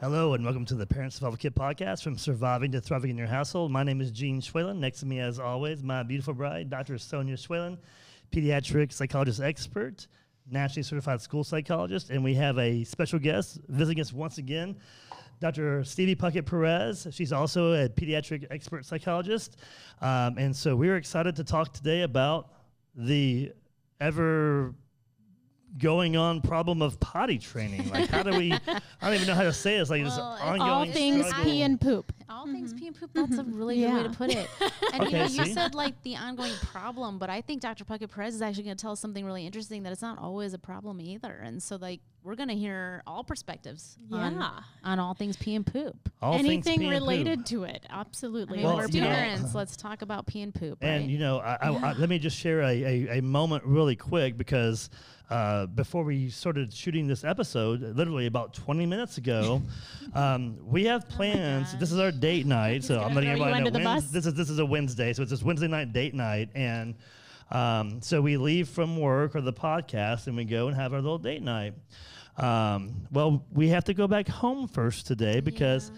Hello and welcome to the Parent Survival Kit podcast from surviving to thriving in your household. My name is Gene Schwalen. Next to me, as always, my beautiful bride, Dr. Sonia Schwalen, pediatric psychologist expert, nationally certified school psychologist, and we have a special guest visiting us once again, Dr. Stevie Puckett Perez. She's also a pediatric expert psychologist, um, and so we're excited to talk today about the ever going on problem of potty training. Like, how do we? I don't even know how to say it. It's like this ongoing all All things struggle. pee and poop. All things pee and poop. That's a really good way to put it. And Okay, you know, you see? said like the ongoing problem, but I think Dr. Puckett Perez is actually going to tell us something really interesting that it's not always a problem either. And so, like, we're going to hear all perspectives on, Yeah. on all things pee and poop. All things Anything pee and poop. related to it. I Absolutely. mean, Well, we're you know- parents. Let's talk about pee and poop. And right? you know, I, I, I, let me just share a, a, a moment really quick because uh, before we started shooting this episode, literally about 20 minutes ago, um, we have plans. this is our date night, so I'm gonna letting throw you everybody know. under the bus? This is this is a Wednesday, so it's this Wednesday night date night, and um, so we leave from work or the podcast, and we go and have our little date night. Um, well, we have to go back home first today because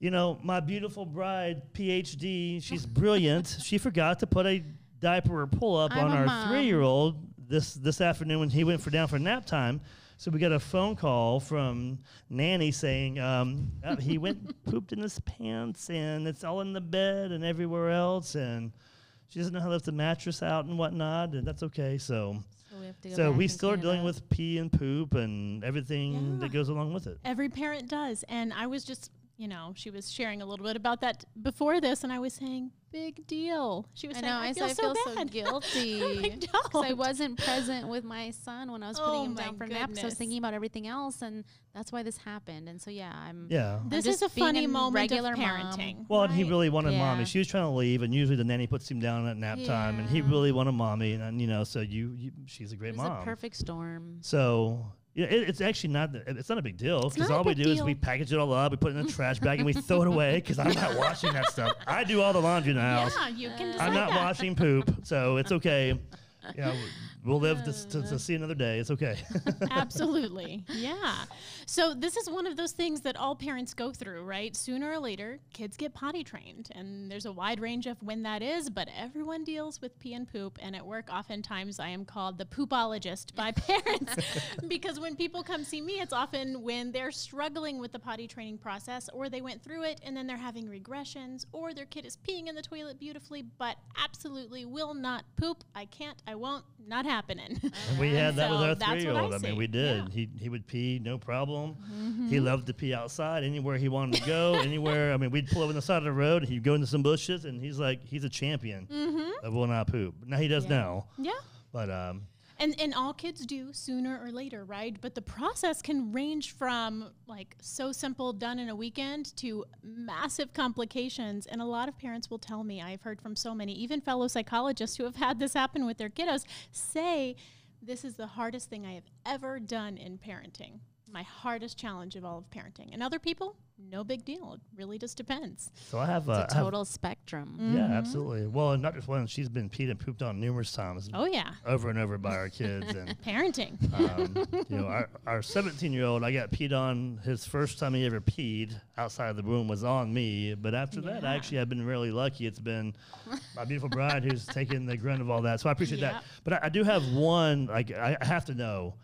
you know, my beautiful bride, PhD, she's brilliant. she forgot to put a diaper or pull up I'm on our mom. three year old this this afternoon when he went for down for nap time. So we got a phone call from nanny saying um, uh, he went pooped in his pants and it's all in the bed and everywhere else and she doesn't know how to lift the mattress out and whatnot and that's okay. So so we, have to go so we still are dealing with pee and poop and everything Yeah. that goes along with it. Every parent does. And I was just, you know, she was sharing a little bit about that before this, and I was saying, big deal. She was I saying, know. I, I, feel, I so, feel so bad. guilty. I Because I wasn't present with my son when I was putting Oh him down for nap. naps. I was thinking about everything else, and that's why this happened. And so, yeah, I'm. Yeah. This just is a funny a moment of regular mom. parenting. Well, and he really wanted mommy. She was trying to leave, and usually the nanny puts him down at nap time, and he really wanted mommy, and, then, you know, so you, you she's a It great was mom. a perfect storm. so yeah, it, it's actually not. It's not a big deal because all we do is we package it all up, we put it in a trash bag, and we throw it away because I'm not washing that stuff. I do all the laundry in the house. Yeah, you can I'm not that. washing poop, so it's okay. You know, we'll live to, to, to see another day. It's okay. Absolutely. Yeah. So this is one of those things that all parents go through, right? Sooner or later, kids get potty trained. And there's a wide range of when that is, but everyone deals with pee and poop. And at work, oftentimes I am called the poopologist by parents because when people come see me, it's often when they're struggling with the potty training process or they went through it and then they're having regressions or their kid is peeing in the toilet beautifully, but absolutely will not poop. I can't, I won't, not happening. And we had that with our I three year old. I, mean, we did. Yeah. Mm-hmm. He he would pee, no problem. He loved to pee outside, anywhere he wanted to go, anywhere. I mean, we'd pull over on the side of the road, he'd go into some bushes, and he's like, he's a champion Mm-hmm. of will not poop. Now he does Yeah. now, Yeah. but um, And and all kids do sooner or later, right? But the process can range from like so simple done in a weekend to massive complications. And a lot of parents will tell me, I've heard from so many, even fellow psychologists who have had this happen with their kiddos, say this is the hardest thing I have ever done in parenting. My hardest challenge of all of parenting. And other people, no big deal. It really just depends. so I have uh, It's I a have- total spectrum. yeah, absolutely. Well, and not just one. She's been peed and pooped on numerous times, Oh yeah. over and over by our kids, and Parenting. um, you know, our, our 17 year old, I got peed on his first time he ever peed outside of the room was on me. But after that, Yeah. actually, I've been really lucky. It's been my beautiful bride who's taken the grunt of all that. So I appreciate Yep. that. But I, I do have one, like, I, I have to know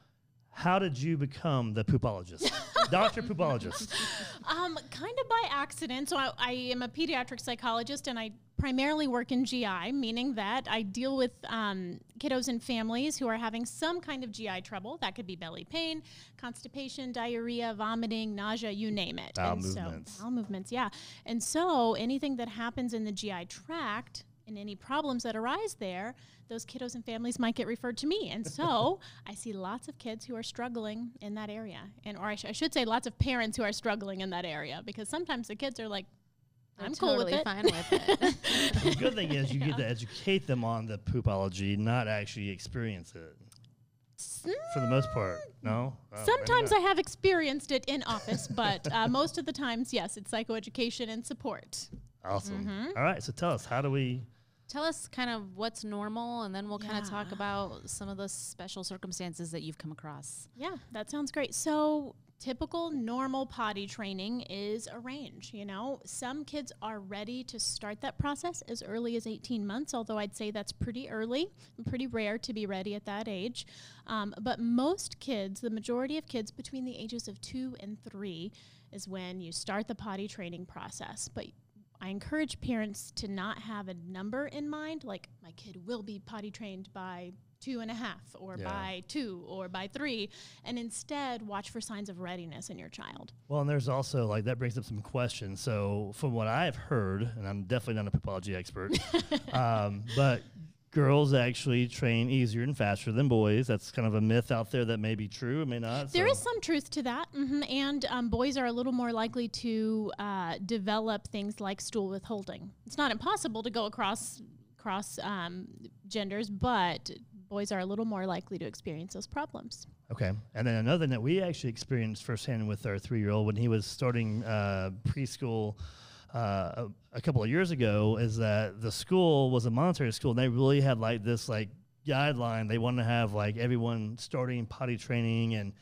how did you become the poopologist? Dr. Poopologist. Um, kind of by accident. So I, I am a pediatric psychologist, and I primarily work in GI, meaning that I deal with um, kiddos and families who are having some kind of GI trouble. That could be belly pain, constipation, diarrhea, vomiting, nausea, you name it. Bowel and movements. So, bowel movements, yeah. And so anything that happens in the GI tract and any problems that arise there, those kiddos and families might get referred to me. And so I see lots of kids who are struggling in that area. And or I, sh- I should say lots of parents who are struggling in that area because sometimes the kids are like, They're I'm cool with totally it. fine with it. the good thing is you get to educate them on the poopology, not actually experience it. For the most part, no. Oh, Sometimes not. I have experienced it in office, but uh, most of the times, yes, it's psychoeducation and support. Awesome. Mm-hmm. All right, so tell us, how do we tell us kind of what's normal, and then we'll kind of talk about some of the special circumstances that you've come across. Yeah, that sounds great. So, typical normal potty training is a range. You know, some kids are ready to start that process as early as 18 months, although I'd say that's pretty early, pretty rare to be ready at that age. Um, but most kids, the majority of kids between the ages of two and three, is when you start the potty training process. But I encourage parents to not have a number in mind, like my kid will be potty trained by two and a half, or Yeah. by two, or by three, and instead watch for signs of readiness in your child. Well, and there's also like that brings up some questions. So, from what I've heard, and I'm definitely not a poopology expert, um, but girls actually train easier and faster than boys. That's kind of a myth out there that may be true, it may not. There so- is some truth to that, hmm and um, boys are a little more likely to uh, develop things like stool withholding. It's not impossible to go across across um, genders, but boys are a little more likely to experience those problems. Okay. And then another thing that we actually experienced firsthand with our three year old when he was starting uh, preschool uh, a, a couple of years ago is that the school was a Montessori school and they really had like this like guideline. They wanted to have like everyone starting potty training and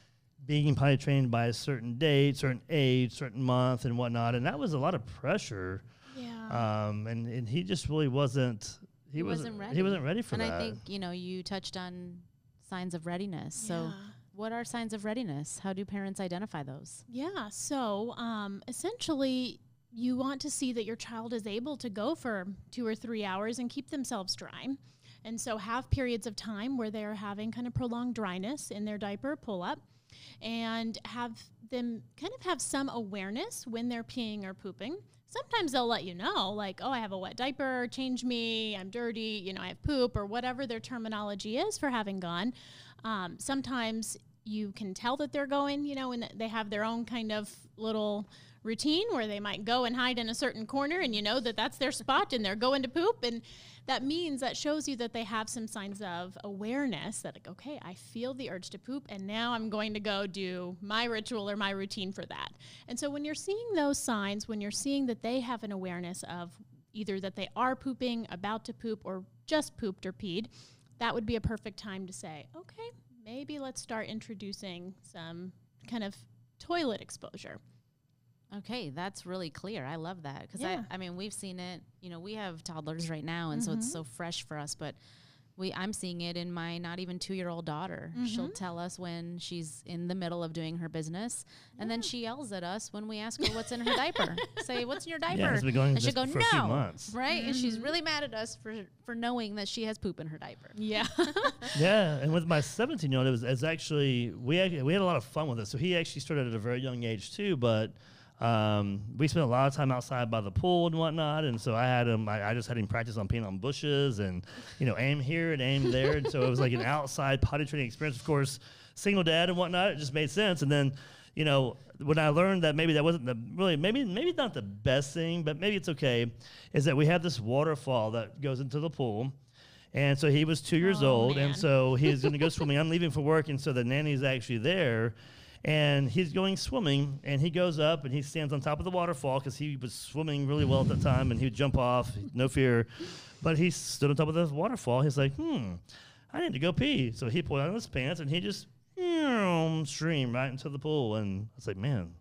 being potty trained by a certain date, certain age, certain month, and whatnot. And that was a lot of pressure. Yeah. Um, and, and he just really wasn't. He, He wasn't, wasn't He ready. wasn't ready for that. and. I think you know you touched on signs of readiness. So, what are signs of readiness? How do parents identify those? Yeah. So um, essentially, you want to see that your child is able to go for two or three hours and keep themselves dry. And so have periods of time where they're having kind of prolonged dryness in their diaper pull up and have them kind of have some awareness when they're peeing or pooping. Sometimes they'll let you know, like, oh, I have a wet diaper, change me, I'm dirty, you know, I have poop, or whatever their terminology is for having gone. Um, sometimes you can tell that they're going, you know, and they have their own kind of little routine where they might go and hide in a certain corner and you know that that's their spot and they're going to poop. And that means that shows you that they have some signs of awareness that like okay i feel the urge to poop and now i'm going to go do my ritual or my routine for that. And so when you're seeing those signs when you're seeing that they have an awareness of either that they are pooping about to poop or just pooped or peed that would be a perfect time to say okay maybe let's start introducing some kind of toilet exposure Okay, that's really clear. I love that because Yeah. I, I mean, we've seen it. You know, we have toddlers right now, and so it's Mm-hmm. so fresh for us. But we, I'm seeing it in my not even two year old daughter. She'll Mm-hmm. tell us when she's in the middle of doing her business, and then she yells at us when we ask her what's in her diaper. Say, "What's in your diaper?" yeah, it's been going and she'll go, for "No," a few months. right? And she's Mm-hmm. really mad at us for for knowing that she has poop in her diaper. yeah Yeah, and with my 17 year old, it was it's actually we ac- we had a lot of fun with it. So he actually started at a very young age too, but um, we spent a lot of time outside by the pool and whatnot. And so I had him, I, I just had him practice on peeing on bushes and you know aim here and aim there. and so it was like an outside potty training experience. Of course, single dad and whatnot, it just made sense. And then you know when I learned that maybe that wasn't the really maybe maybe not the best thing, but maybe it's okay, is that we have this waterfall that goes into the pool. And so he was two years Oh, old, man. and so he's going to go swimming. I'm leaving for work, and so the nanny's actually there, and he's going swimming. And he goes up and he stands on top of the waterfall because he was swimming really well at the time, and he would jump off, no fear. But he stood on top of the waterfall. He's like, "Hmm, I need to go pee." So he pulled out his pants and he just streamed right into the pool. And I was like, "Man,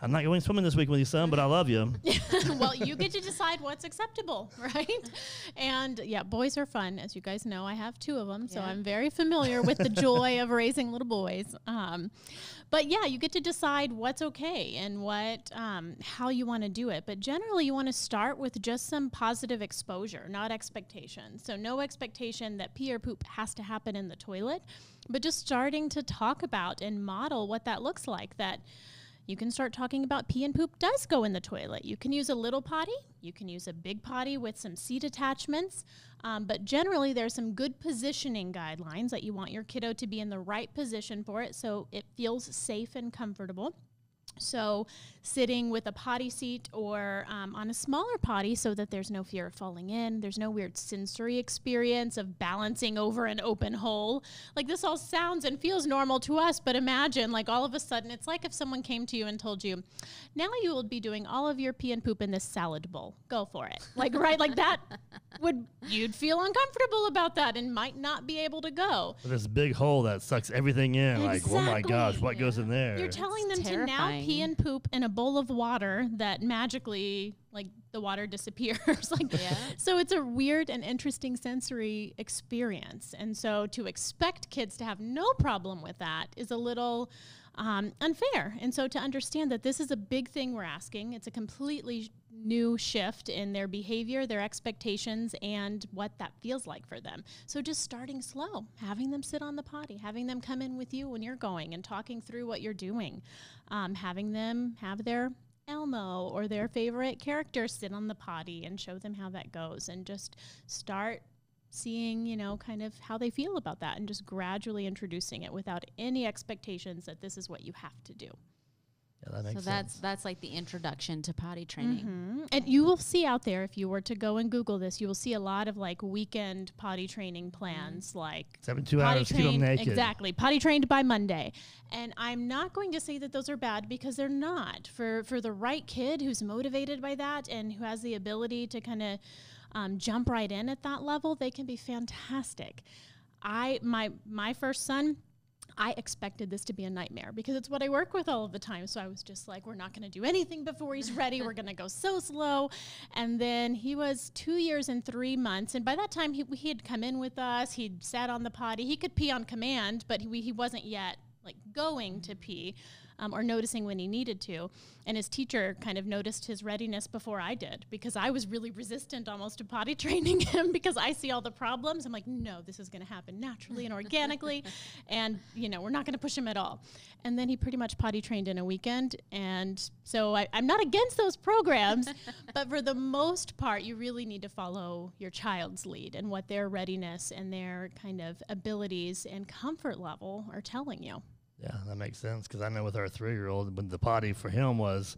I'm not going swimming this week with you, son, but I love you." well, you get to decide what's acceptable, right? And yeah, boys are fun. As you guys know, I have two of them, so I'm very familiar with the joy of raising little boys. Um, but yeah, you get to decide what's okay and what um, how you want to do it. But generally, you want to start with just some positive exposure, not expectation. So no expectation that pee or poop has to happen in the toilet, but just starting to talk about and model what that looks like. That you can start talking about pee and poop does go in the toilet. You can use a little potty, you can use a big potty with some seat attachments, um, but generally there's some good positioning guidelines that you want your kiddo to be in the right position for it so it feels safe and comfortable. So, sitting with a potty seat or um, on a smaller potty so that there's no fear of falling in, there's no weird sensory experience of balancing over an open hole. Like, this all sounds and feels normal to us, but imagine, like, all of a sudden, it's like if someone came to you and told you, now you will be doing all of your pee and poop in this salad bowl. Go for it. Like, right? Like, that would, you'd feel uncomfortable about that and might not be able to go. With this big hole that sucks everything in. Like, oh my gosh, Exactly. what goes in there? You're telling them It's to now pee and poop in a bowl of water that magically, like, the water disappears. like, Yeah. so it's a weird and interesting sensory experience. And so to expect kids to have no problem with that is a little um, unfair. And so to understand that this is a big thing we're asking, it's a completely new shift in their behavior, their expectations, and what that feels like for them. So just starting slow, having them sit on the potty, having them come in with you when you're going and talking through what you're doing, um, having them have their Elmo or their favorite character sit on the potty and show them how that goes and just start seeing, you know, kind of how they feel about that and just gradually introducing it without any expectations that this is what you have to do. Yeah, that makes So sense. that's that's like the introduction to potty training. Mhm. And you will see out there, if you were to go and Google this, you will see a lot of like weekend potty training plans, like 72 potty hours, keep them naked. exactly potty trained by monday and i'm not going to say that those are bad because they're not for for the right kid who's motivated by that and who has the ability to kind of um, jump right in at that level they can be fantastic i my my first son I expected this to be a nightmare because it's what I work with all of the time. So I was just like, we're not going to do anything before he's ready. we're going to go so slow. And then he was two years and three months. And by that time, he, he had come in with us. He'd sat on the potty. He could pee on command, but he, he wasn't yet like going to pee um, or noticing when he needed to. And his teacher kind of noticed his readiness before I did because I was really resistant almost to potty training him because I see all the problems. I'm like, no, this is going to happen naturally and organically. and, you know, we're not going to push him at all. And then he pretty much potty trained in a weekend. And so I, I'm not against those programs, but for the most part, you really need to follow your child's lead and what their readiness and their kind of abilities and comfort level are telling you. Yeah, that makes sense because I know with our three-year-old, when the potty for him was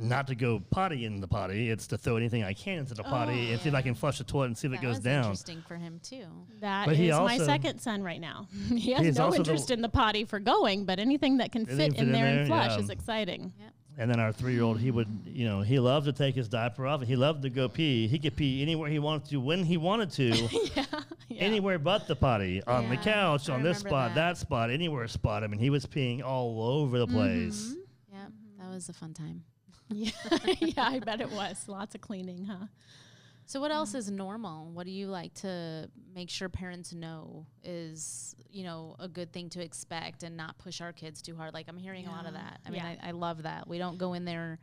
not to go potty in the potty, it's to throw anything I can into the potty and see if I can oh, flush the toilet and see if That it goes was down. interesting for him too. That But is he my second son right now. he has no also the- interest in the potty for going, but anything that can Anything fit fit in in there there, and flush yeah. is exciting. And then our three-year-old, he would, you know, he loved to take his diaper off. He loved to go pee. He could pee anywhere he wanted to, when he wanted to, yeah, yeah. anywhere but the potty, on the couch, I on this spot, that. that. spot, anywhere spot. I mean, he was peeing all over the mm-hmm. place. Yeah, that was a fun time. yeah, yeah, I bet it was. Lots of cleaning, huh? So what else mm-hmm. is normal? What do you like to make sure parents know is, you know, a good thing to expect and not push our kids too hard? Like I'm hearing a lot of that. I mean, Yeah. I, I love that. We don't go in there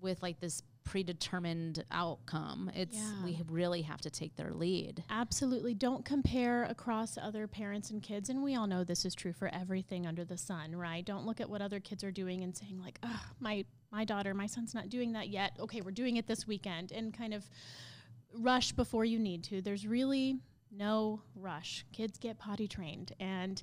with like this predetermined outcome. It's Yeah. we really have to take their lead. Absolutely. Don't compare across other parents and kids. And we all know this is true for everything under the sun, right? Don't look at what other kids are doing and saying, like, oh, my, my daughter, my son's not doing that yet. Okay, we're doing it this weekend. And kind of rush before you need to. There's really no rush. Kids get potty trained. And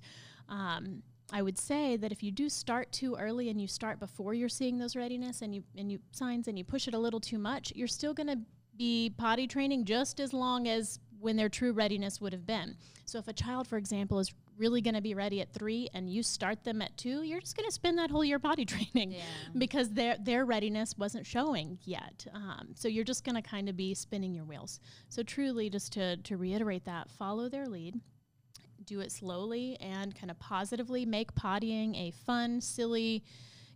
um, I would say that if you do start too early and you start before you're seeing those readiness and you and you signs and you push it a little too much, you're still going to be potty training just as long as when their true readiness would have been. So if a child, for example, is really going to be ready at three and you start them at two, you're just going to spend that whole year potty training because their their readiness wasn't showing yet. Um, so you're just going to kind of be spinning your wheels. So truly, just to to reiterate that, follow their lead. Do it slowly and kind of positively. Make pottying a fun, silly,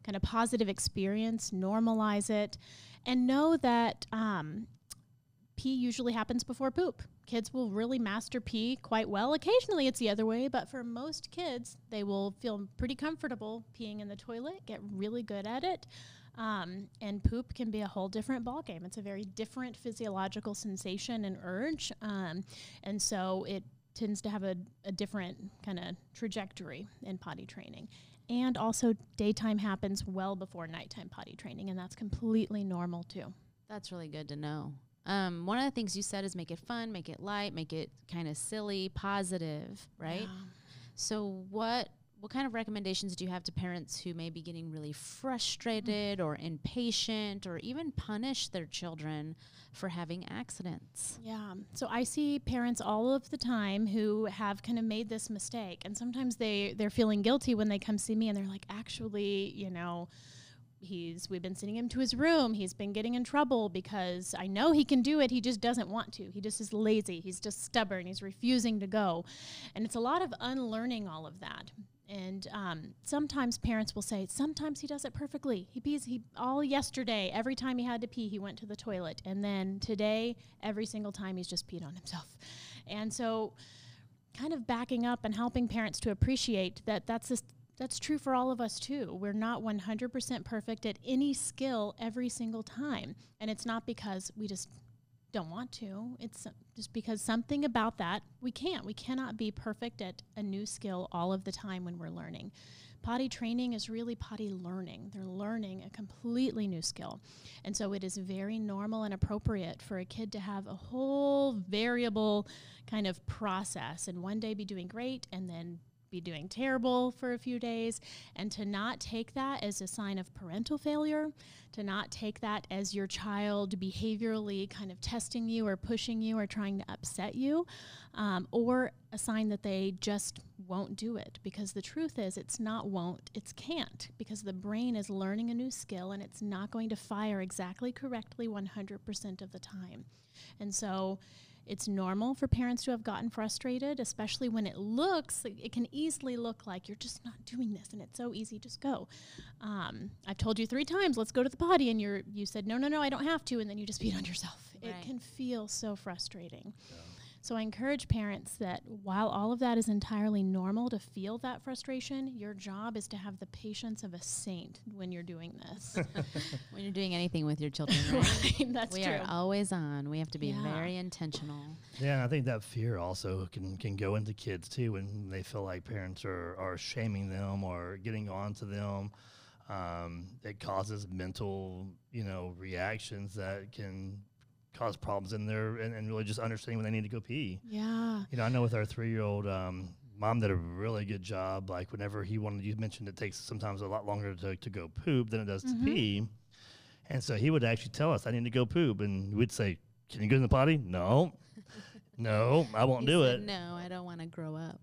kind of positive experience. Normalize it, and know that um, pee usually happens before poop. Kids will really master pee quite well. Occasionally it's the other way, but for most kids, they will feel pretty comfortable peeing in the toilet, get really good at it. Um, and poop can be a whole different ballgame. It's a very different physiological sensation and urge. Um, and so it tends to have a, a different kind of trajectory in potty training. And also, daytime happens well before nighttime potty training, and that's completely normal too. That's really good to know. Um, one of the things you said is make it fun, make it light, make it kind of silly, positive, right? So what what kind of recommendations do you have to parents who may be getting really frustrated or impatient or even punish their children for having accidents? Yeah. So I see parents all of the time who have kind of made this mistake and sometimes they they're feeling guilty when they come see me and they're like actually, you know, he's we've been sending him to his room. He's been getting in trouble because i know he can do it. He just doesn't want to. He just is lazy. He's just stubborn. He's refusing to go. And it's a lot of unlearning all of that. And um, sometimes parents will say sometimes he does it perfectly. He pees he all yesterday every time he had to pee he went to the toilet. And then today every single time he's just peed on himself. And so kind of backing up and helping parents to appreciate that that's just that's true for all of us too. We're not 100% perfect at any skill every single time. And it's not because we just don't want to, it's just because something about that we can't. We cannot be perfect at a new skill all of the time when we're learning. Potty training is really potty learning. They're learning a completely new skill. And so it is very normal and appropriate for a kid to have a whole variable kind of process and one day be doing great and then be doing terrible for a few days, and to not take that as a sign of parental failure, to not take that as your child behaviorally kind of testing you or pushing you or trying to upset you, um, or a sign that they just won't do it. Because the truth is, it's not won't, it's can't, because the brain is learning a new skill and it's not going to fire exactly correctly 100% of the time. And so, it's normal for parents to have gotten frustrated, especially when it looks, it can easily look like you're just not doing this and it's so easy, just go. Um, I've told you three times, let's go to the potty, and you're, you said, no, no, no, I don't have to, and then you just beat on yourself. Right. It can feel so frustrating. Yeah. So I encourage parents that while all of that is entirely normal to feel that frustration, your job is to have the patience of a saint when you're doing this. when you're doing anything with your children, right? right that's we true. are always on. We have to be yeah. very intentional. Yeah, I think that fear also can can go into kids too when they feel like parents are are shaming them or getting on to them. Um, it causes mental, you know, reactions that can cause problems in there and, and really just understanding when they need to go pee. Yeah. You know, I know with our three year old, um, mom did a really good job. Like whenever he wanted, you mentioned it takes sometimes a lot longer to, to go poop than it does mm-hmm. to pee. And so he would actually tell us, I need to go poop. And we'd say, Can you go in the potty? No. no, I won't he do it. No, I don't want to grow up.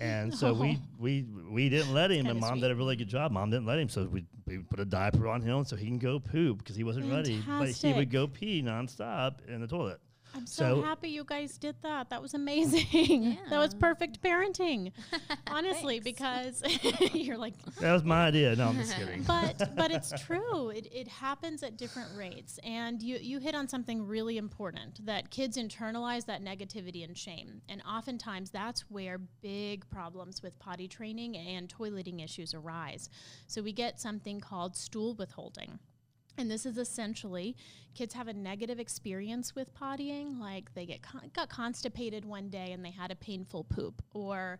And so we we we didn't let him, and mom sweet. did a really good job. Mom didn't let him, so we, we put a diaper on him so he can go poop because he wasn't Fantastic. ready. But he would go pee nonstop in the toilet. I'm so, so, happy you guys did that. That was amazing. Yeah. that was perfect parenting. Honestly, because you're like That was my idea. No, I'm just kidding. But but it's true. It it happens at different rates. And you you hit on something really important that kids internalize that negativity and shame. And oftentimes that's where big problems with potty training and toileting issues arise. So we get something called stool withholding. And this is essentially kids have a negative experience with pottying, like they get con- got constipated one day and they had a painful poop, or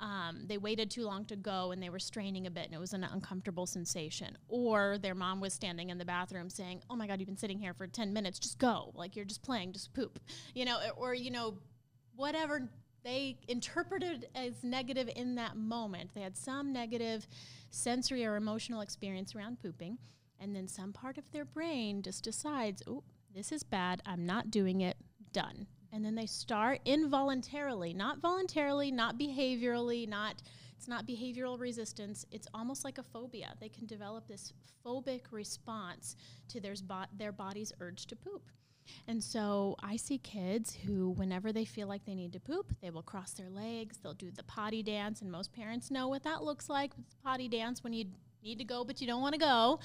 um, they waited too long to go and they were straining a bit and it was an uncomfortable sensation, or their mom was standing in the bathroom saying, "Oh my God, you've been sitting here for ten minutes, just go! Like you're just playing, just poop," you know, or you know, whatever they interpreted as negative in that moment. They had some negative sensory or emotional experience around pooping and then some part of their brain just decides, oh, this is bad. I'm not doing it. Done. And then they start involuntarily, not voluntarily, not behaviorally, not it's not behavioral resistance. It's almost like a phobia. They can develop this phobic response to their, bo- their body's urge to poop. And so I see kids who, whenever they feel like they need to poop, they will cross their legs, they'll do the potty dance, and most parents know what that looks like with the potty dance when you need to go but you don't want to go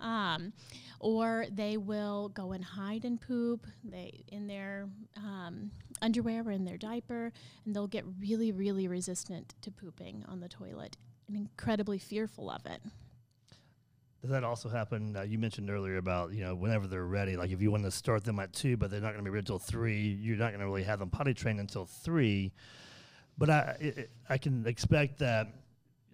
um, or they will go and hide and poop they in their um, underwear or in their diaper and they'll get really really resistant to pooping on the toilet and incredibly fearful of it does that also happen? Uh, you mentioned earlier about you know whenever they're ready. Like if you want to start them at two, but they're not going to be ready until three, you're not going to really have them potty trained until three. But I it, I can expect that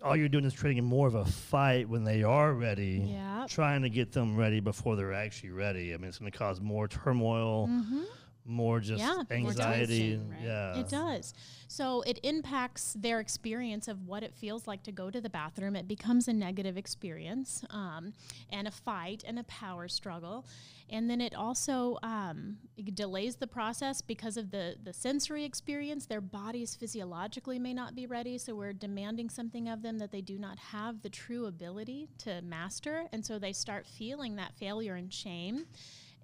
all you're doing is creating more of a fight when they are ready, yep. trying to get them ready before they're actually ready. I mean, it's going to cause more turmoil, mm-hmm. More just Yeah, more anxiety. tension, right? Yeah. It does. So it impacts their experience of what it feels like to go to the bathroom. It becomes a negative experience um, and a fight and a power struggle. And then it also um, it delays the process because of the, the sensory experience. Their bodies physiologically may not be ready. So we're demanding something of them that they do not have the true ability to master. And so they start feeling that failure and shame.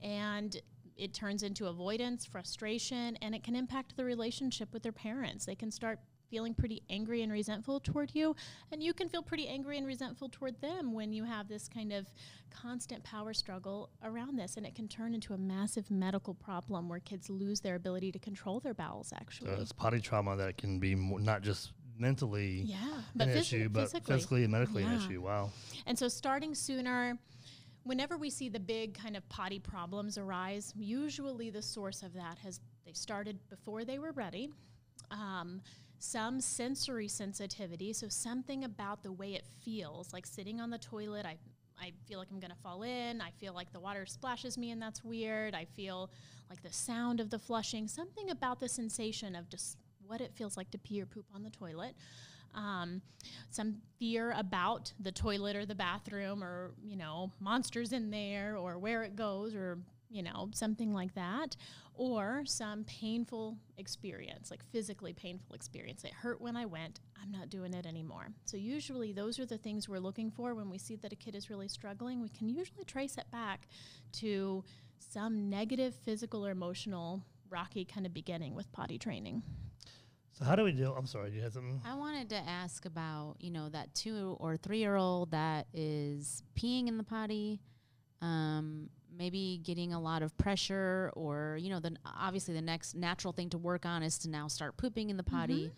And it turns into avoidance, frustration, and it can impact the relationship with their parents. They can start feeling pretty angry and resentful toward you, and you can feel pretty angry and resentful toward them when you have this kind of constant power struggle around this. And it can turn into a massive medical problem where kids lose their ability to control their bowels, So actually. it's potty trauma that can be not just mentally yeah, an but phys- issue, but physically. physically and medically an issue. Wow. And so starting sooner, whenever we see the big kind of potty problems arise, usually the source of that has they started before they were ready. Um, some sensory sensitivity, so something about the way it feels, like sitting on the toilet, I I feel like I'm gonna fall in. I feel like the water splashes me and that's weird. I feel like the sound of the flushing, something about the sensation of just what it feels like to pee or poop on the toilet um, some fear about the toilet or the bathroom or you know monsters in there or where it goes or you know something like that or some painful experience like physically painful experience. It hurt when i went. I'm not doing it anymore. So usually those are the things we're looking for when we see that a kid is really struggling. We can usually trace it back to some negative physical or emotional rocky kind of beginning with potty training So how do we deal? I'm sorry, you had something? I wanted to ask about, you know, that two or three year old that is peeing in the potty, um, maybe getting a lot of pressure, or, you know, then obviously the next natural thing to work on is to now start pooping in the potty.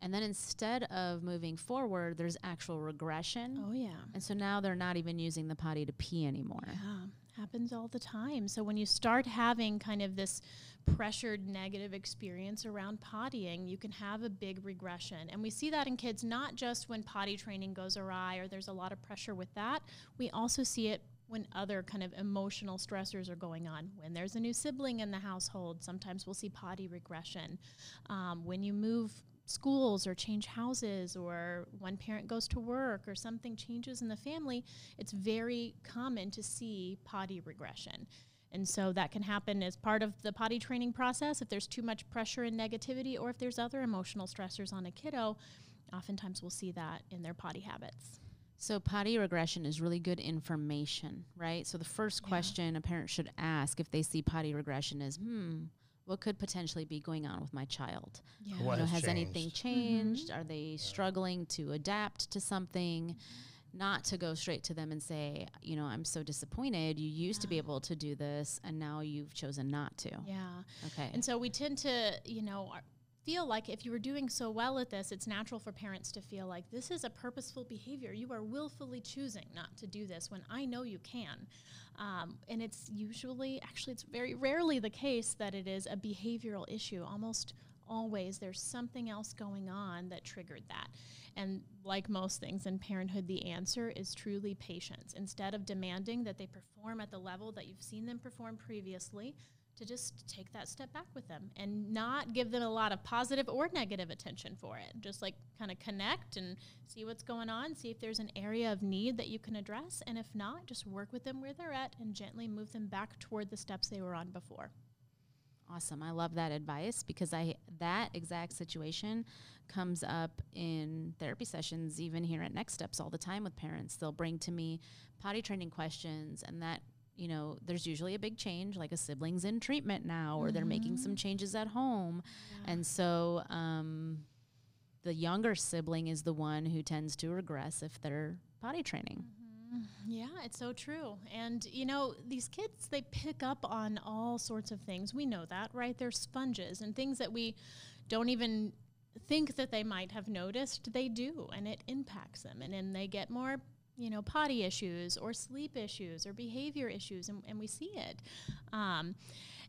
And then instead of moving forward, there's actual regression. oh yeah And so now they're not even using the potty to pee anymore. Yeah, happens all the time. So when you start having kind of this pressured negative experience around pottying, you can have a big regression. And we see that in kids not just when potty training goes awry or there's a lot of pressure with that. We also see it when other kind of emotional stressors are going on. When there's a new sibling in the household, sometimes we'll see potty regression. Um, when you move schools or change houses or one parent goes to work or something changes in the family, it's very common to see potty regression. And so that can happen as part of the potty training process if there's too much pressure and negativity or if there's other emotional stressors on a kiddo. Oftentimes we'll see that in their potty habits. So potty regression is really good information, right? So the first Yeah. question a parent should ask if they see potty regression is, hmm, what could potentially be going on with my child? Yeah. What You know, has has anything changed? changed? Mm-hmm. Are they struggling to adapt to something? Not to go straight to them and say, you know, I'm so disappointed. You used to be able to do this, and now you've chosen not to. Yeah. Okay. And so we tend to, you know, ar- feel like if you were doing so well at this, it's natural for parents to feel like this is a purposeful behavior. You are willfully choosing not to do this when I know you can. Um, and it's usually, actually, it's very rarely the case that it is a behavioral issue. Almost always there's something else going on that triggered that. And like most things in parenthood, the answer is truly patience. Instead of demanding that they perform at the level that you've seen them perform previously, to just take that step back with them and not give them a lot of positive or negative attention for it. Just like kind of connect and see what's going on, see if there's an area of need that you can address. And if not, just work with them where they're at and gently move them back toward the steps they were on before. Awesome. I love that advice because I that exact situation comes up in therapy sessions even here at Next Steps all the time with parents. They'll bring to me potty training questions and that you know, there's usually a big change, like a sibling's in treatment now, or they're making some changes at home. And so um, the younger sibling is the one who tends to regress if they're potty training. Yeah, it's so true. And you know, these kids they pick up on all sorts of things. We know that, right? They're sponges and things that we don't even think that they might have noticed, they do, and it impacts them. And then they get more you know, potty issues or sleep issues or behavior issues, and, and we see it. Um,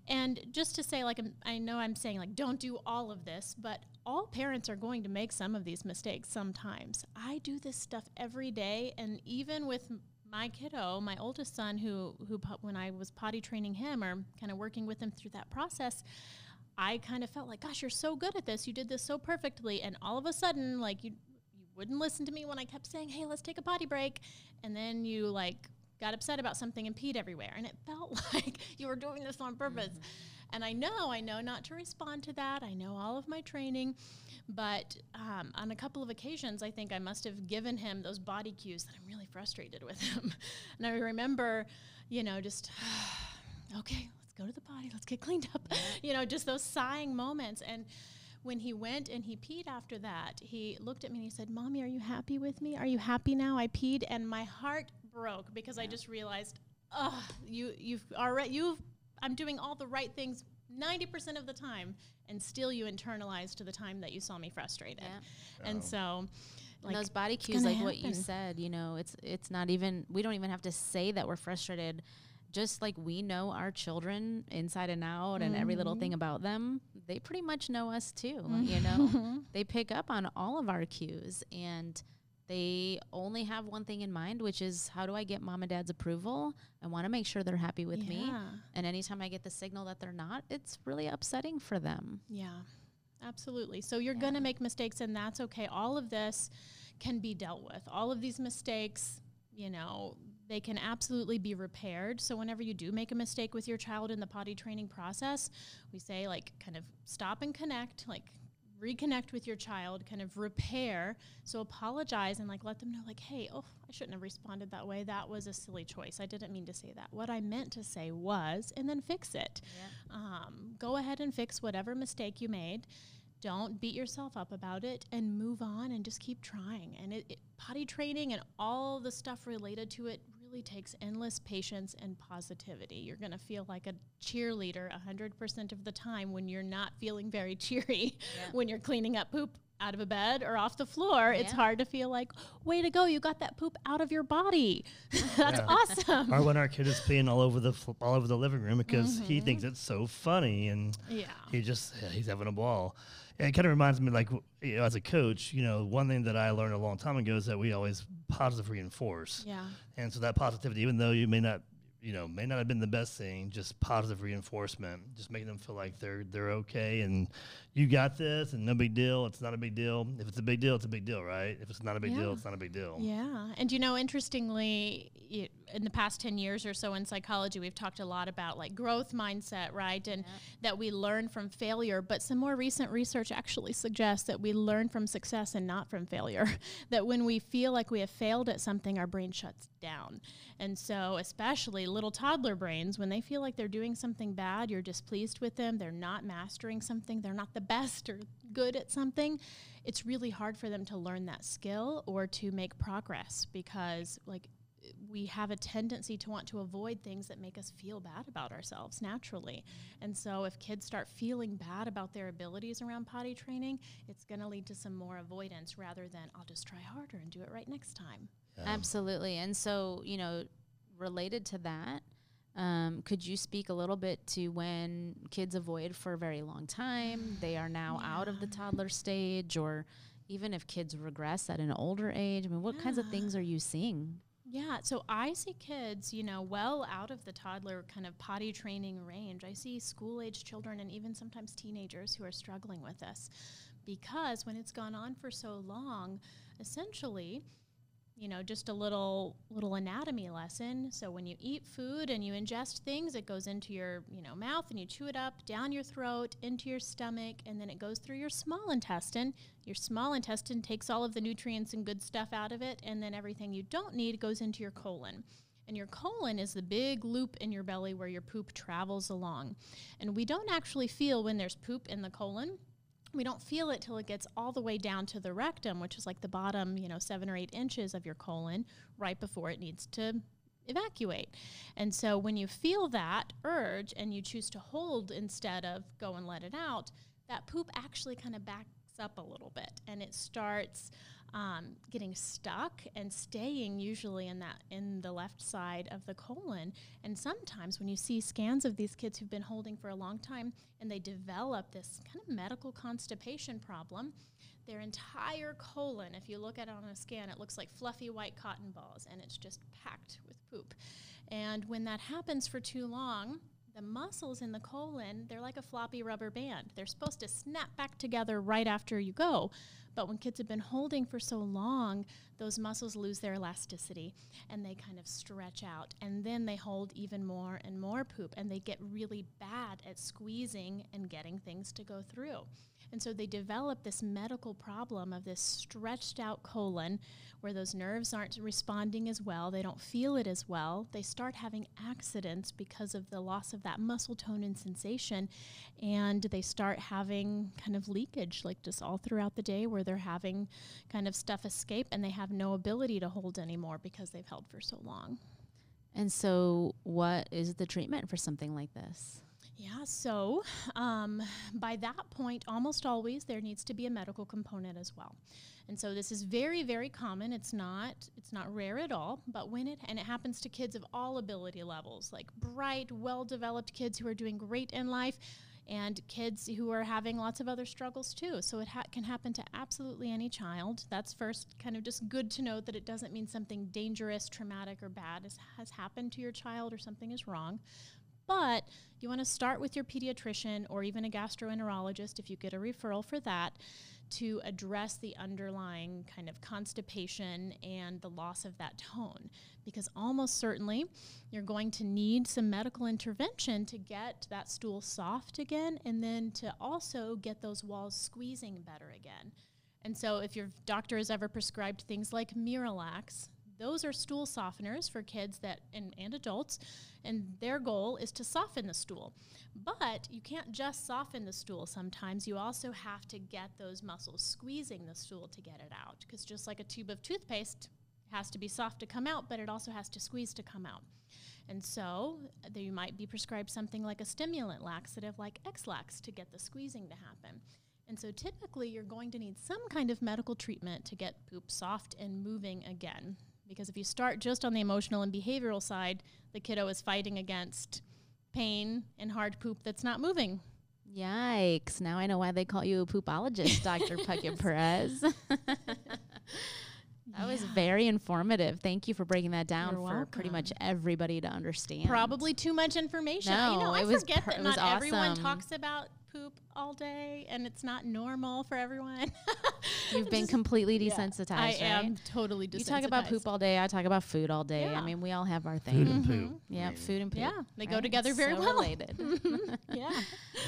and just to say, like, I know I'm saying, like, don't do all of this, but all parents are going to make some of these mistakes sometimes. I do this stuff every day, and even with my kiddo, my oldest son, who who when I was potty training him or kind of working with him through that process, I kind of felt like, gosh, you're so good at this. You did this so perfectly, and all of a sudden, like you wouldn't listen to me when I kept saying, hey, let's take a potty break, and then you like got upset about something and peed everywhere, and it felt like you were doing this on purpose. And I know, I know not to respond to that. I know all of my training, but um, on a couple of occasions, I think I must have given him those body cues that I'm really frustrated with him. and I remember, you know, just okay, let's go to the potty, let's get cleaned up. you know, just those sighing moments. And when he went and he peed after that, he looked at me and he said, "Mommy, are you happy with me? Are you happy now? I peed." And my heart broke because I just realized, "Oh, you you've already you've I'm doing all the right things 90% of the time and still you internalize to the time that you saw me frustrated." Yeah. And so And those body cues, gonna like what you said, you know, it's it's not even we don't even have to say that we're frustrated. Just like we know our children inside and out and every little Mm-hmm. thing about them, they pretty much know us too. You know, they pick up on all of our cues and they only have one thing in mind, which is how do I get mom and dad's approval? I want to make sure they're happy with me. And anytime I get the signal that they're not, it's really upsetting for them. Yeah, absolutely. So you're going to make mistakes, and that's okay. All of this can be dealt with. All of these mistakes, you know, they can absolutely be repaired. So whenever you do make a mistake with your child in the potty training process, we say, like, kind of stop and connect, like, reconnect with your child kind of repair so apologize and like let them know like hey oh i shouldn't have responded that way that was a silly choice i didn't mean to say that what i meant to say was and then fix it um, go ahead and fix whatever mistake you made. Don't beat yourself up about it and move on and just keep trying. And it, it, potty training and all the stuff related to it really takes endless patience and positivity. You're going to feel like a cheerleader 100% of the time when you're not feeling very cheery. Yeah. when you're cleaning up poop out of a bed or off the floor, it's hard to feel like, way to go, you got that poop out of your body. That's Yeah. awesome. or when our kid is peeing all over the fl- all over the living room because he mm-hmm. thinks it's so funny and yeah. he just yeah, he's having a ball. It kind of reminds me, like you know, as a coach, you know, one thing that I learned a long time ago is that we always positive reinforce. Yeah. And so that positivity, even though you may not, you know, may not have been the best thing, just positive reinforcement, just making them feel like they're they're okay and you got this and no big deal. It's not a big deal. If it's a big deal, it's a big deal, right? If it's not a big Yeah. deal, it's not a big deal. Yeah. And you know, interestingly, y in the past 10 years or so in psychology, we've talked a lot about like growth mindset, right? And that we learn from failure. But some more recent research actually suggests that we learn from success and not from failure. that when we feel like we have failed at something, our brain shuts down. And so, especially little toddler brains, when they feel like they're doing something bad, you're displeased with them, they're not mastering something, they're not the best or good at something, it's really hard for them to learn that skill or to make progress because, like, we have a tendency to want to avoid things that make us feel bad about ourselves naturally. And so, if kids start feeling bad about their abilities around potty training, it's going to lead to some more avoidance rather than I'll just try harder and do it right next time. Absolutely. And so, you know, related to that, um, could you speak a little bit to when kids avoid for a very long time? They are now out of the toddler stage, or even if kids regress at an older age. I mean, what kinds of things are you seeing? Yeah, so I see kids, you know, well out of the toddler kind of potty training range. I see school age children and even sometimes teenagers who are struggling with this because when it's gone on for so long, essentially, you know, just a little little anatomy lesson. So when you eat food and you ingest things, it goes into your, you know, mouth and you chew it up, down your throat, into your stomach, and then it goes through your small intestine. Your small intestine takes all of the nutrients and good stuff out of it, and then everything you don't need goes into your colon. And your colon is the big loop in your belly where your poop travels along. And we don't actually feel when there's poop in the colon we don't feel it till it gets all the way down to the rectum, which is like the bottom, you know, seven or eight inches of your colon, right before it needs to evacuate. And so when you feel that urge and you choose to hold instead of go and let it out, that poop actually kind of backs up a little bit and it starts um, getting stuck and staying usually in that in the left side of the colon and sometimes when you see scans of these kids who've been holding for a long time and they develop this kind of medical constipation problem their entire colon, if you look at it on a scan, it looks like fluffy white cotton balls and it's just packed with poop. And when that happens for too long, the muscles in the colon, they're like a floppy rubber band. They're supposed to snap back together right after you go. But when kids have been holding for so long, those muscles lose their elasticity and they kind of stretch out. And then they hold even more and more poop and they get really bad at squeezing and getting things to go through. And so they develop this medical problem of this stretched out colon where those nerves aren't responding as well. They don't feel it as well. They start having accidents because of the loss of that muscle tone and sensation. And they start having kind of leakage, like just all throughout the day, where they're having kind of stuff escape and they have no ability to hold anymore because they've held for so long. And so, what is the treatment for something like this? Yeah, so um, by that point, almost always there needs to be a medical component as well. And so this is very, very common. It's not it's not rare at all, but when it and it happens to kids of all ability levels, like bright, well-developed kids who are doing great in life and kids who are having lots of other struggles too. So it ha- can happen to absolutely any child. That's first kind of just good to note that it doesn't mean something dangerous, traumatic, or bad has, has happened to your child or something is wrong. But you want to start with your pediatrician or even a gastroenterologist if you get a referral for that to address the underlying kind of constipation and the loss of that tone. Because almost certainly you're going to need some medical intervention to get that stool soft again and then to also get those walls squeezing better again. And so, if your doctor has ever prescribed things like Miralax, those are stool softeners for kids that and, and adults, and their goal is to soften the stool. But you can't just soften the stool sometimes. You also have to get those muscles squeezing the stool to get it out. Because just like a tube of toothpaste has to be soft to come out, but it also has to squeeze to come out. And so uh, you might be prescribed something like a stimulant laxative like Ex-Lax to get the squeezing to happen. And so typically you're going to need some kind of medical treatment to get poop soft and moving again. Because if you start just on the emotional and behavioral side, the kiddo is fighting against pain and hard poop that's not moving. Yikes. Now I know why they call you a poopologist, Dr. Puckett Perez. That was very informative. Thank you for breaking that down You're for pretty much everybody to understand. Probably too much information. you No, know, I was forget per- that not everyone talks about poop all day and it's not normal for everyone. You've been Just- completely yeah, desensitized, I right? am totally desensitized. You talk about poop all day. I talk about food all day. Yeah. I mean, we all have our thing. Food thing. and poop. Mm-hmm. Yeah, I mean, food and poop. Yeah, they go right? together very so well. Related. yeah.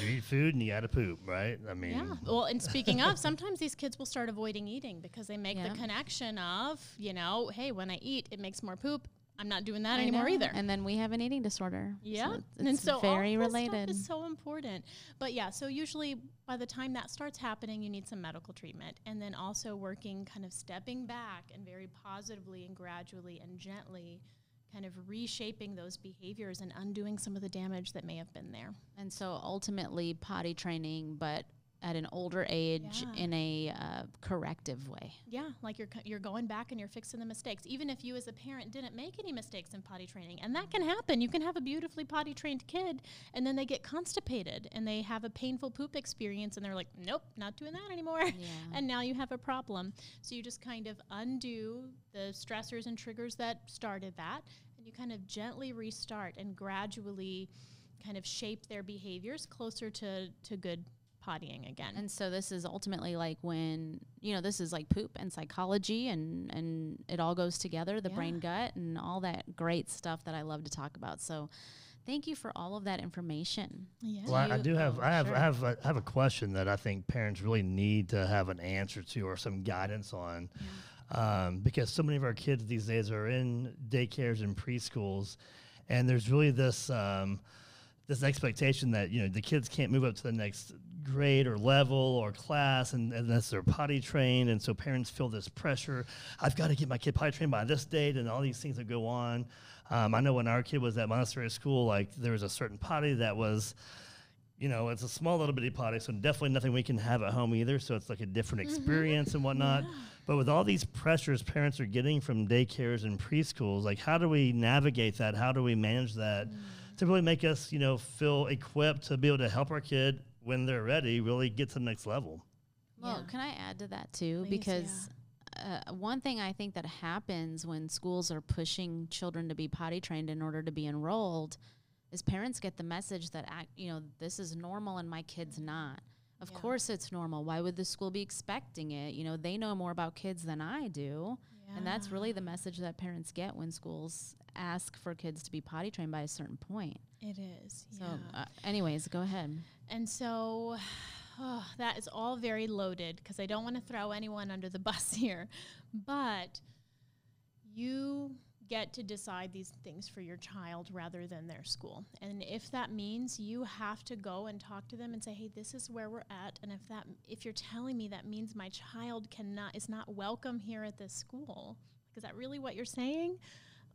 You eat food and you got to poop, right? I mean, Yeah. Well, and speaking of, sometimes these kids will start avoiding eating because they make Yeah. the connection of, you know, hey, when I eat, it makes more poop. I'm not doing that I anymore know. either. And then we have an eating disorder. yeah. So it's, and so very related. It's so important. But yeah, so usually by the time that starts happening, you need some medical treatment. And then also working, kind of stepping back and very positively and gradually and gently kind of reshaping those behaviors and undoing some of the damage that may have been there. And so ultimately, potty training, but at an older age Yeah. in a uh, corrective way. Yeah, like you're you're going back and you're fixing the mistakes, even if you as a parent didn't make any mistakes in potty training, and that can happen. You can have a beautifully potty trained kid, and then they get constipated and they have a painful poop experience, and they're like, "Nope, not doing that anymore." Yeah. and now you have a problem. So you just kind of undo the stressors and triggers that started that, and you kind of gently restart and gradually kind of shape their behaviors closer to to good pottying again. And so this is ultimately like when you know this is like poop and psychology and and it all goes together, the Yeah. brain gut and all that great stuff that I love to talk about. So thank you for all of that information. yeah. Well, I, I do have, oh, I have, sure. I have, a, I have a question that I think parents really need to have an answer to or some guidance on, um, because so many of our kids these days are in daycares and preschools, and there's really this, um, this expectation that you know the kids can't move up to the next grade or level or class and, unless they're potty trained, and so parents feel this pressure. I've got to get my kid potty trained by this date, and all these things that go on. Um, I know when our kid was at Montessori school, like there was a certain potty that was you know, it's a small little bitty potty, so definitely nothing we can have at home either. So it's like a different experience and whatnot. But with all these pressures parents are getting from daycares and preschools, like how do we navigate that? How do we manage that to really make us, you know, feel equipped to be able to help our kid when they're ready really get to the next level? Well, Yeah. can I add to that too? Please, because uh, one thing I think that happens when schools are pushing children to be potty trained in order to be enrolled is parents get the message that act, you know this is normal and my kid's not. Of Yeah. course it's normal. Why would the school be expecting it? You know, they know more about kids than I do. And that's really the message that parents get when schools ask for kids to be potty trained by a certain point. It is. So, yeah. uh, anyways, go ahead. And so oh, that is all very loaded because I don't want to throw anyone under the bus here. But you get to decide these things for your child rather than their school. And if that means you have to go and talk to them and say, "Hey, this is where we're at." And if that if you're telling me that means my child cannot is not welcome here at this school, is that really what you're saying?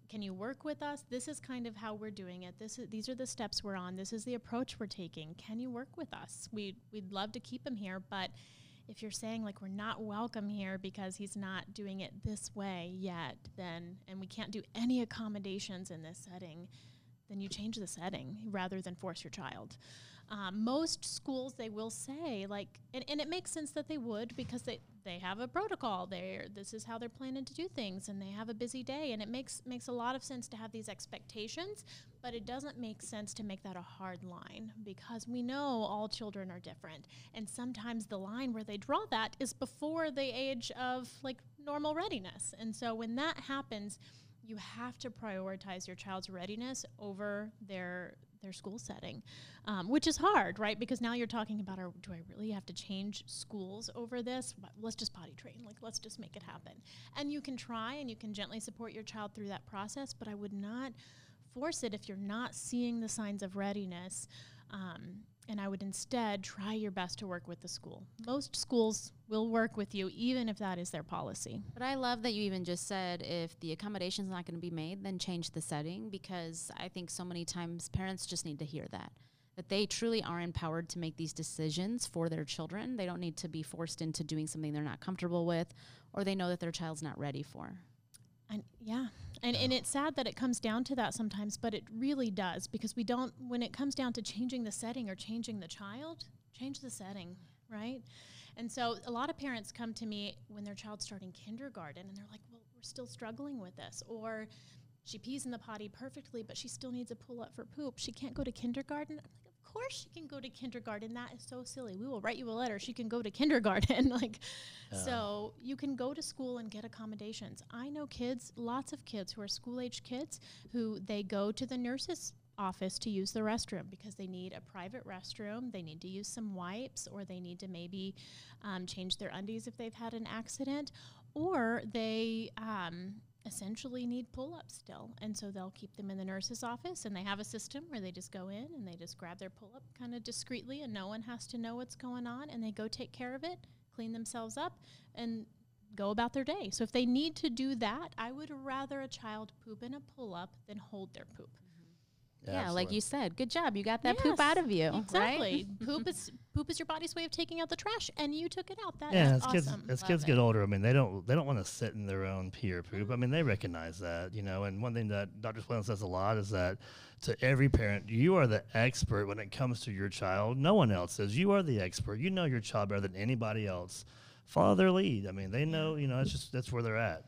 Can you work with us? This is kind of how we're doing it. This is these are the steps we're on. This is the approach we're taking. Can you work with us? We we'd love to keep him here, but if you're saying like we're not welcome here because he's not doing it this way yet, then and we can't do any accommodations in this setting, then you change the setting rather than force your child. Um, most schools they will say like and, and it makes sense that they would because they they have a protocol. There this is how they're planning to do things and they have a busy day and it makes makes a lot of sense to have these expectations but it doesn't make sense to make that a hard line because we know all children are different. And sometimes the line where they draw that is before the age of like normal readiness. And so when that happens you have to prioritize your child's readiness over their their school setting, um, which is hard, right? Because now you're talking about, are, do I really have to change schools over this? Let's just potty train, like let's just make it happen. And you can try and you can gently support your child through that process, but I would not force it if you're not seeing the signs of readiness. Um, and I would instead try your best to work with the school. Most schools will work with you, even if that is their policy. But I love that you even just said if the accommodation's not going to be made, then change the setting because I think so many times parents just need to hear that. That they truly are empowered to make these decisions for their children. They don't need to be forced into doing something they're not comfortable with or they know that their child's not ready for. And yeah, and and it's sad that it comes down to that sometimes, but it really does because we don't. When it comes down to changing the setting or changing the child, change the setting, right? And so a lot of parents come to me when their child's starting kindergarten, and they're like, "Well, we're still struggling with this," or she pees in the potty perfectly, but she still needs a pull up for poop. She can't go to kindergarten. I'm like, course she can go to kindergarten. That is so silly. We will write you a letter. She can go to kindergarten. like, so you can go to school and get accommodations. I know kids, lots of kids who are school age kids, who they go to the nurse's office to use the restroom because they need a private restroom. They need to use some wipes, or they need to maybe um, change their undies if they've had an accident, or they um, essentially need pull ups still. And so they'll keep them in the nurse's office and they have a system where they just go in and they just grab their pull up kind of discreetly and no one has to know what's going on and they go take care of it, clean themselves up, and go about their day. So if they need to do that, I would rather a child poop in a pull up than hold their poop. Yeah, like you said, good job. You got that poop out of you. Exactly. Right? poop is poop is your body's way of taking out the trash, and you took it out. That Yeah, as awesome. kids as Love kids it. get older, I mean, they don't they don't want to sit in their own pee or poop. I mean, they recognize that, you know. And one thing that Dr. Schwalen says a lot is that to every parent, you are the expert when it comes to your child. No one else is. You are the expert. You know your child better than anybody else. Follow their lead. I mean, they know. You know, that's just that's where they're at.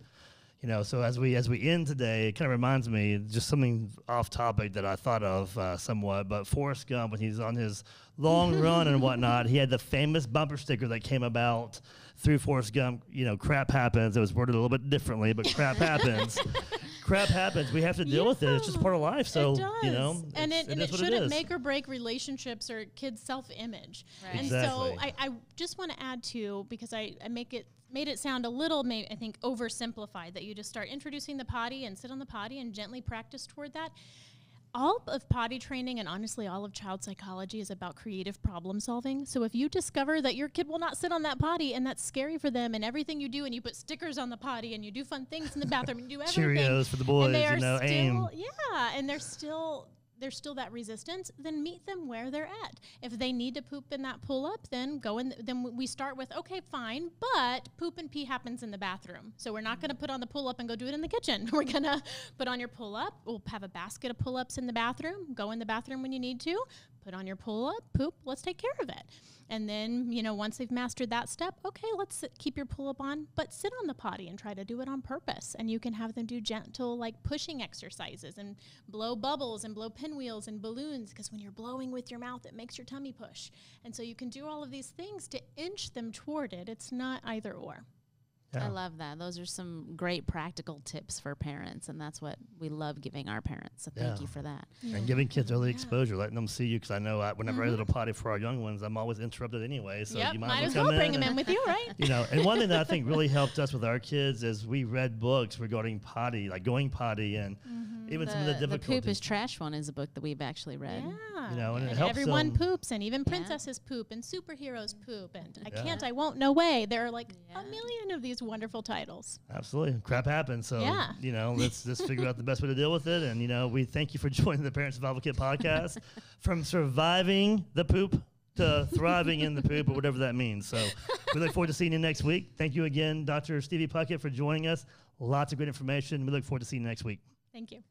You know, so as we as we end today, it kind of reminds me just something off topic that I thought of uh, somewhat. But Forrest Gump, when he's on his long run and whatnot, he had the famous bumper sticker that came about through Forrest Gump. You know, crap happens. It was worded a little bit differently, but crap happens. crap happens. We have to deal with it. It's just part of life. So it does. you know, and it, and is it shouldn't is. make or break relationships or kids' self-image. Right. And Exactly. so I, I just want to add to because I, I make it made it sound a little, may, I think, oversimplified that you just start introducing the potty and sit on the potty and gently practice toward that. All of potty training and honestly all of child psychology is about creative problem solving. So if you discover that your kid will not sit on that potty and that's scary for them and everything you do and you put stickers on the potty and you do fun things in the bathroom and you do everything Cheerios for the boys. and they are You know, still aim. yeah and they're still there's still that resistance then meet them where they're at. If they need to poop in that pull up then go in then we start with okay fine but poop and pee happens in the bathroom. So we're not going to put on the pull up and go do it in the kitchen. We're going to put on your pull up we'll have a basket of pull ups in the bathroom. Go in the bathroom when you need to put on your pull up, poop, let's take care of it. And then, you know, once they've mastered that step, okay, let's keep your pull up on, but sit on the potty and try to do it on purpose. And you can have them do gentle, like pushing exercises and blow bubbles and blow pinwheels and balloons because when you're blowing with your mouth, it makes your tummy push. And so you can do all of these things to inch them toward it. It's not either or. Yeah. I love that. Those are some great practical tips for parents, and that's what we love giving our parents. So thank Yeah. you for that. and giving kids early exposure, letting them see you. Because I know I, whenever I did mm-hmm. a potty for our young ones, I'm always interrupted anyway. So yep, you might, might as as well well bring in them and- in with you, right? you know, and one thing that I think really helped us with our kids is we read books regarding potty, like going potty, and mm-hmm. even some of the difficulties. the poop is trash one is a book that we've actually read. Yeah. You know, and it and helps everyone them- poops, and even Yeah. princesses poop, and superheroes poop, and I Yeah. can't, I won't, no way. There are like Yeah. a million of these wonderful titles. Absolutely, crap happens. So Yeah. you know, let's just figure out the best way to deal with it. And you know, we thank you for joining the Parent Survival Kit podcast, from surviving the poop to thriving in the poop, or whatever that means. So we look forward to seeing you next week. Thank you again, Dr. Stevie Puckett, for joining us. Lots of great information. We look forward to seeing you next week. Thank you.